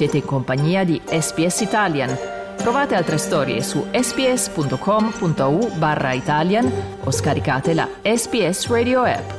Siete in compagnia di SPS Italian. Trovate altre storie su sps.com.au barra Italian o scaricate la SPS Radio app.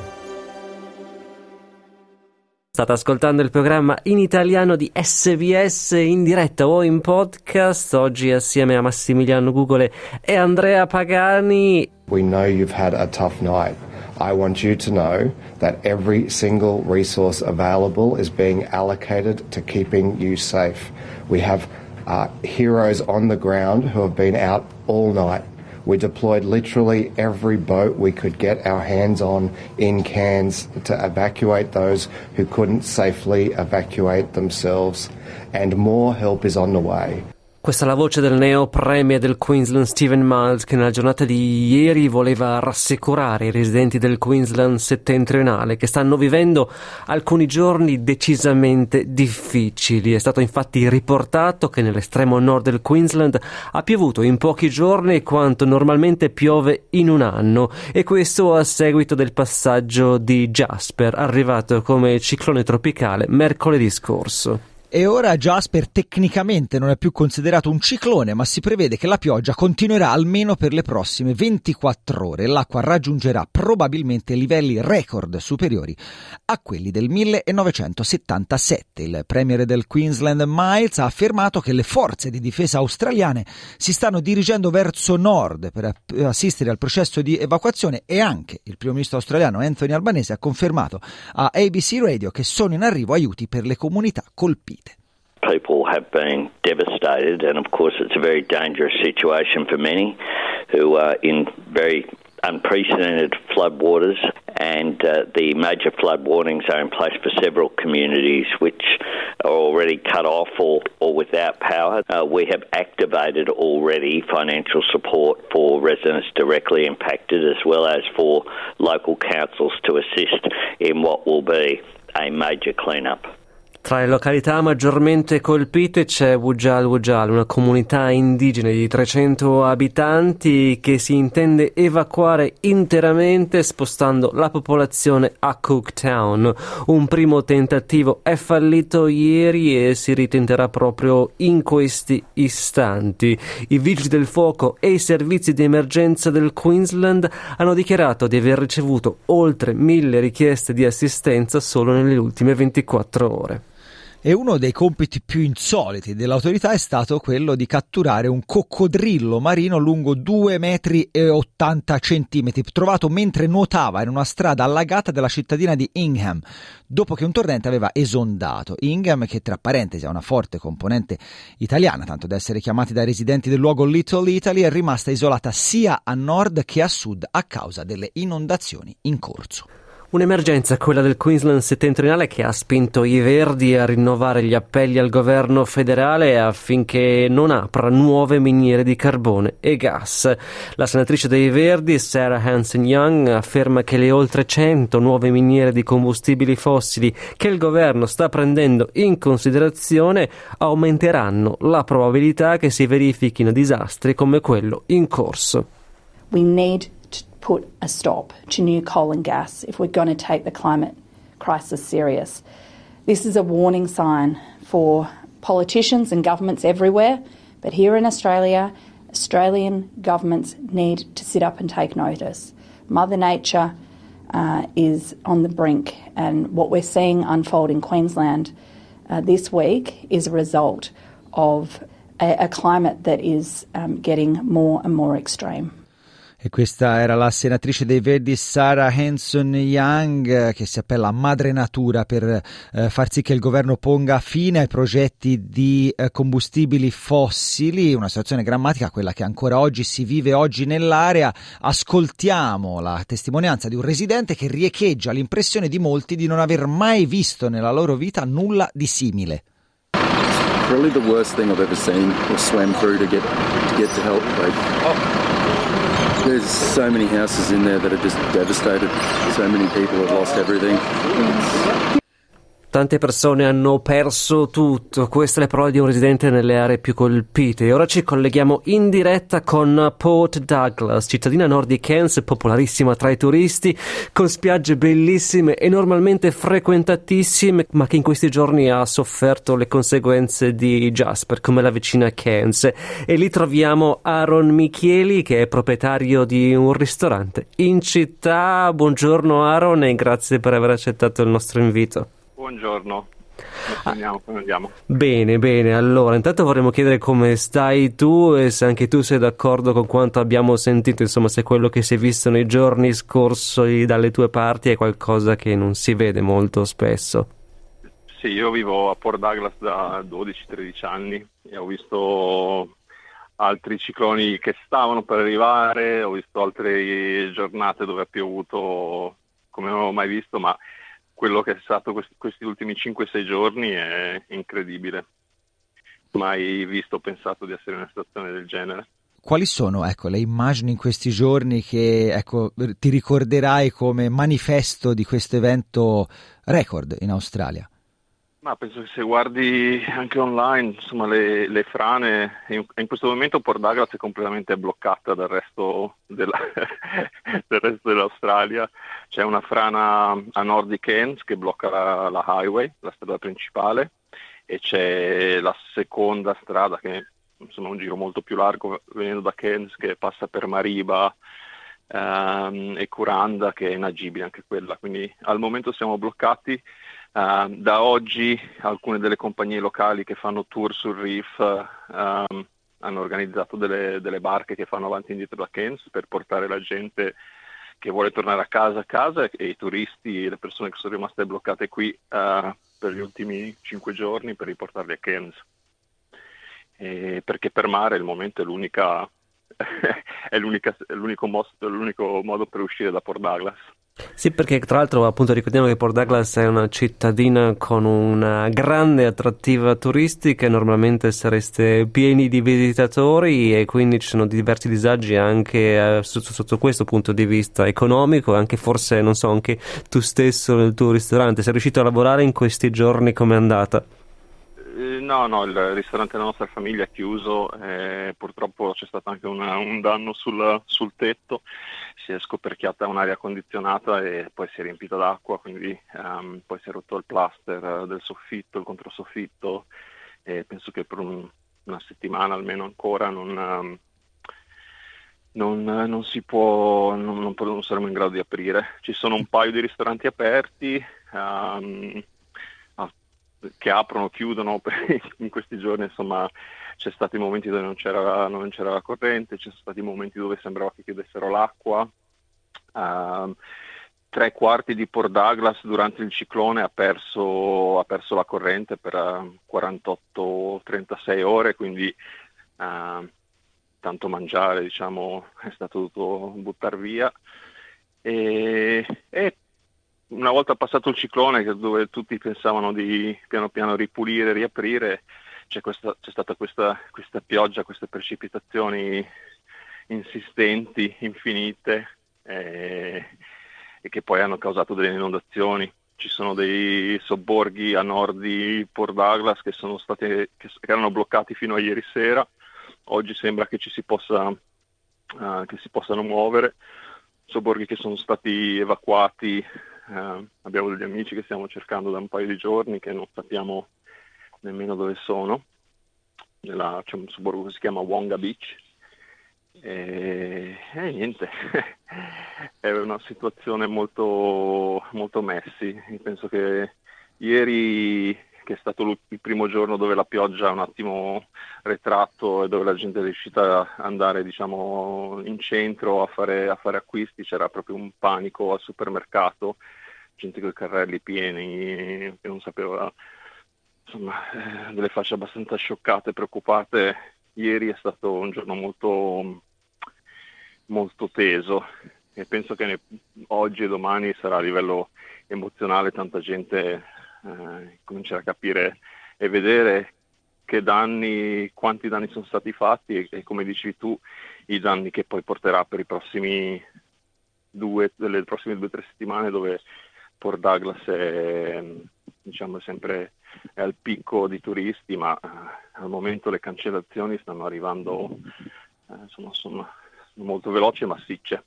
State ascoltando il programma in italiano di SBS in diretta o in podcast. Oggi assieme a Massimiliano Gugole e Andrea Pagani. We know you've had a tough night. I want you to know that every single resource available is being allocated to keeping you safe. We have uh, heroes on the ground who have been out all night we deployed literally every boat we could get our hands on in Cairns to evacuate those who couldn't safely evacuate themselves, and more help is on the way. Questa è la voce del neo premier del Queensland Stephen Miles che nella giornata di ieri voleva rassicurare i residenti del Queensland settentrionale che stanno vivendo alcuni giorni decisamente difficili. È stato infatti riportato che nell'estremo nord del Queensland ha piovuto in pochi giorni quanto normalmente piove in un anno e questo a seguito del passaggio di Jasper arrivato come ciclone tropicale mercoledì scorso. E ora Jasper tecnicamente non è più considerato un ciclone, ma si prevede che la pioggia continuerà almeno per le prossime 24 ore. L'acqua raggiungerà probabilmente livelli record superiori a quelli del 1977. Il premier del Queensland Miles ha affermato che le forze di difesa australiane si stanno dirigendo verso nord per assistere al processo di evacuazione e anche il primo ministro australiano Anthony Albanese ha confermato a ABC Radio che sono in arrivo aiuti per le comunità colpite. People have been devastated, and of course, it's a very dangerous situation for many who are in very unprecedented floodwaters, and uh, the major flood warnings are in place for several communities which are already cut off or, or without power. Uh, we have activated already financial support for residents directly impacted as well as for local councils to assist in what will be a major clean-up. Tra le località maggiormente colpite c'è Wujal Wujal, una comunità indigena di 300 abitanti che si intende evacuare interamente spostando la popolazione a Cooktown. Un primo tentativo è fallito ieri e si ritenterà proprio in questi istanti. I vigili del fuoco e i servizi di emergenza del Queensland hanno dichiarato di aver ricevuto oltre mille richieste di assistenza solo nelle ultime 24 ore. E uno dei compiti più insoliti dell'autorità è stato quello di catturare un coccodrillo marino lungo 2 metri 80 centimetri, trovato mentre nuotava in una strada allagata della cittadina di Ingham, dopo che un torrente aveva esondato. Ingham, che tra parentesi ha una forte componente italiana, tanto da essere chiamati dai residenti del luogo Little Italy, è rimasta isolata sia a nord che a sud a causa delle inondazioni in corso. Un'emergenza, quella del Queensland settentrionale, che ha spinto i Verdi a rinnovare gli appelli al governo federale affinché non apra nuove miniere di carbone e gas. La senatrice dei Verdi, Sarah Hansen Young, afferma che le oltre 100 nuove miniere di combustibili fossili che il governo sta prendendo in considerazione aumenteranno la probabilità che si verifichino disastri come quello in corso. We need put a stop to new coal and gas if we're going to take the climate crisis serious. This is a warning sign for politicians and governments everywhere, but here in Australia, Australian governments need to sit up and take notice. Mother Nature uh, is on the brink, and what we're seeing unfold in Queensland uh, this week is a result of a, a climate that is um, getting more and more extreme. E questa era la senatrice dei Verdi Sarah Hanson Young che si appella a madre natura per eh, far sì che il governo ponga fine ai progetti di eh, combustibili fossili, una situazione grammatica quella che ancora oggi si vive oggi nell'area. Ascoltiamo la testimonianza di un residente che riecheggia l'impressione di molti di non aver mai visto nella loro vita nulla di simile. Really the worst thing I've ever seen or swam through to get to get to help. Like, oh. There's so many houses in there that are just devastated. So many people have lost everything. Tante persone hanno perso tutto, queste le parole di un residente nelle aree più colpite. E ora ci colleghiamo in diretta con Port Douglas, cittadina nord di Cairns, popolarissima tra i turisti, con spiagge bellissime e normalmente frequentatissime, ma che in questi giorni ha sofferto le conseguenze di Jasper, come la vicina Cairns. E lì troviamo Aaron Michieli, che è proprietario di un ristorante in città. Buongiorno Aaron e grazie per aver accettato il nostro invito. Buongiorno. Andiamo, come andiamo? Bene, bene. Allora, intanto vorremmo chiedere come stai tu e se anche tu sei d'accordo con quanto abbiamo sentito, insomma, se quello che si è visto nei giorni scorsi dalle tue parti è qualcosa che non si vede molto spesso. Sì, io vivo a Port Douglas da 12-13 anni e ho visto altri cicloni che stavano per arrivare, ho visto altre giornate dove ha piovuto come non ho mai visto, ma quello che è stato questi, questi ultimi 5-6 giorni è incredibile. Mai visto o pensato di essere in una situazione del genere. Quali sono ecco, le immagini in questi giorni che ecco, ti ricorderai come manifesto di questo evento record in Australia? Ma penso che se guardi anche online, insomma, le, le frane, in, in, questo momento Port Douglas è completamente bloccata dal resto, della, del resto dell'Australia. C'è una frana a nord di Cairns che blocca la, la highway, la strada principale, e c'è la seconda strada che è un giro molto più largo venendo da Cairns che passa per Mariba, Um, e Curanda che è inagibile anche quella, quindi al momento siamo bloccati Uh, da oggi alcune delle compagnie locali che fanno tour sul reef uh, hanno organizzato delle, delle, barche che fanno avanti e indietro da Cairns per portare la gente che vuole tornare a casa a casa e, i turisti e le persone che sono rimaste bloccate qui uh, per gli ultimi cinque giorni per riportarli a Cairns. E perché per mare il momento è l'unica è, l'unico, most, l'unico modo per uscire da Port Douglas. Sì, perché tra l'altro appunto ricordiamo che Port Douglas è una cittadina con una grande attrattiva turistica normalmente sareste pieni di visitatori e quindi ci sono diversi disagi anche eh, sotto, questo punto di vista economico, anche forse, non so, anche tu stesso nel tuo ristorante. Sei riuscito a lavorare in questi giorni come è andata? Eh, no, no, il ristorante della nostra famiglia è chiuso, eh, purtroppo c'è stato anche una, un danno sul, sul, tetto, si è scoperchiata un'aria condizionata e poi si è riempita d'acqua, quindi um, poi si è rotto il plaster del soffitto, il controsoffitto e penso che per un, una settimana almeno ancora non, um, non, non può, non, saremo in grado di aprire. Ci sono un paio di ristoranti aperti. Um, che aprono, chiudono in questi giorni, insomma c'è stati momenti dove non c'era, non c'era la corrente, ci sono stati momenti dove sembrava che chiudessero l'acqua. Uh, tre quarti di Port Douglas durante il ciclone ha perso, ha perso la corrente per 48-36 ore, quindi uh, tanto mangiare diciamo, è stato dovuto buttare via. E una volta passato il ciclone, dove tutti pensavano di piano piano ripulire, riaprire, c'è, questa, c'è stata questa, questa, pioggia, queste precipitazioni insistenti, infinite, eh, e che poi hanno causato delle inondazioni. Ci sono dei sobborghi a nord di Port Douglas che, stati, che, che erano bloccati fino a ieri sera. Oggi sembra che ci si possa, uh, che si possano muovere. Sobborghi che sono stati evacuati eh, abbiamo degli amici che stiamo cercando da un paio di giorni che non sappiamo nemmeno dove sono. Nella, c'è un sobborgo che si chiama Wonga Beach. E, e niente, è una situazione molto, molto messi. Penso che ieri che è stato il primo giorno dove la pioggia ha un attimo retratto e dove la gente è riuscita ad andare diciamo, in centro a fare, a fare acquisti, c'era proprio un panico al supermercato gente con i carrelli pieni che non sapeva, insomma, eh, delle facce abbastanza scioccate, preoccupate. Ieri è stato un giorno molto, molto teso e penso che ne, oggi e domani sarà a livello emozionale tanta gente eh, comincerà a capire e vedere che danni, quanti danni sono stati fatti e, e come dici tu i danni che poi porterà per i prossimi due, le prossime due o tre settimane dove Port Douglas è, diciamo sempre è al picco di turisti, ma eh, al momento le cancellazioni stanno arrivando, eh, sono, sono, molto veloci e massicce.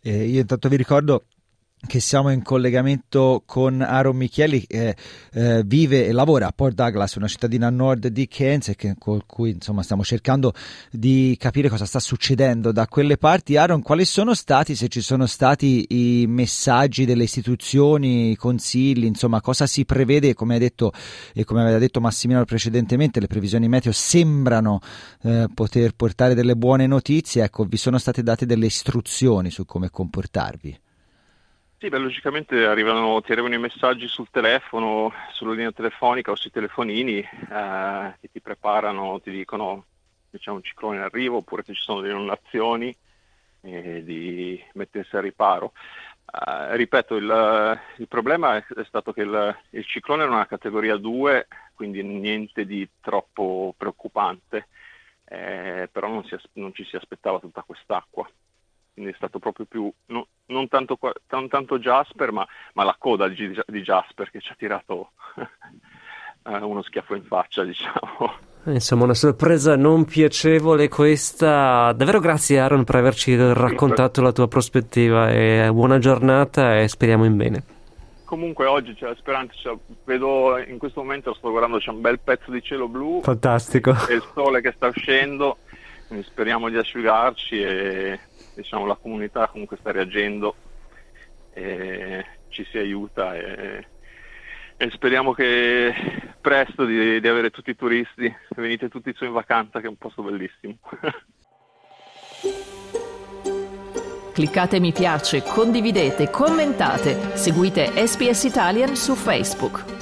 Eh, io intanto vi ricordo che siamo in collegamento con Aaron Micheli che eh, vive e lavora a Port Douglas, una cittadina a nord di Keynes e che, con cui insomma, stiamo cercando di capire cosa sta succedendo da quelle parti. Aaron, quali sono stati, se ci sono stati i messaggi delle istituzioni, i consigli, insomma cosa si prevede, come hai detto e come aveva detto Massimiliano precedentemente, le previsioni meteo sembrano eh, poter portare delle buone notizie, ecco vi sono state date delle istruzioni su come comportarvi. Sì, beh, logicamente arrivano, ti arrivano i messaggi sul telefono, sulla linea telefonica o sui telefonini eh, che ti preparano, ti dicono che c'è un ciclone in arrivo oppure che ci sono delle inondazioni e di mettersi a riparo. Uh, ripeto, il, il, problema è stato che il, il, ciclone era una categoria 2, quindi niente di troppo preoccupante, eh, però non, si, non, ci si aspettava tutta quest'acqua quindi è stato proprio più, no, non, tanto, non, tanto, Jasper, ma, ma la coda di, di, Jasper che ci ha tirato eh, uno schiaffo in faccia, diciamo. Insomma, una sorpresa non piacevole questa. Davvero grazie Aaron per averci raccontato la tua prospettiva e buona giornata e speriamo in bene. Comunque oggi c'è la speranza, cioè, vedo in questo momento sto guardando c'è un bel pezzo di cielo blu. Fantastico. E il sole che sta uscendo, quindi speriamo di asciugarci e diciamo, la comunità comunque sta reagendo e ci si aiuta e, e speriamo che presto di, di, avere tutti i turisti, venite tutti su in vacanza che è un posto bellissimo. Cliccate mi piace, condividete, commentate, seguite SPS Italian su Facebook.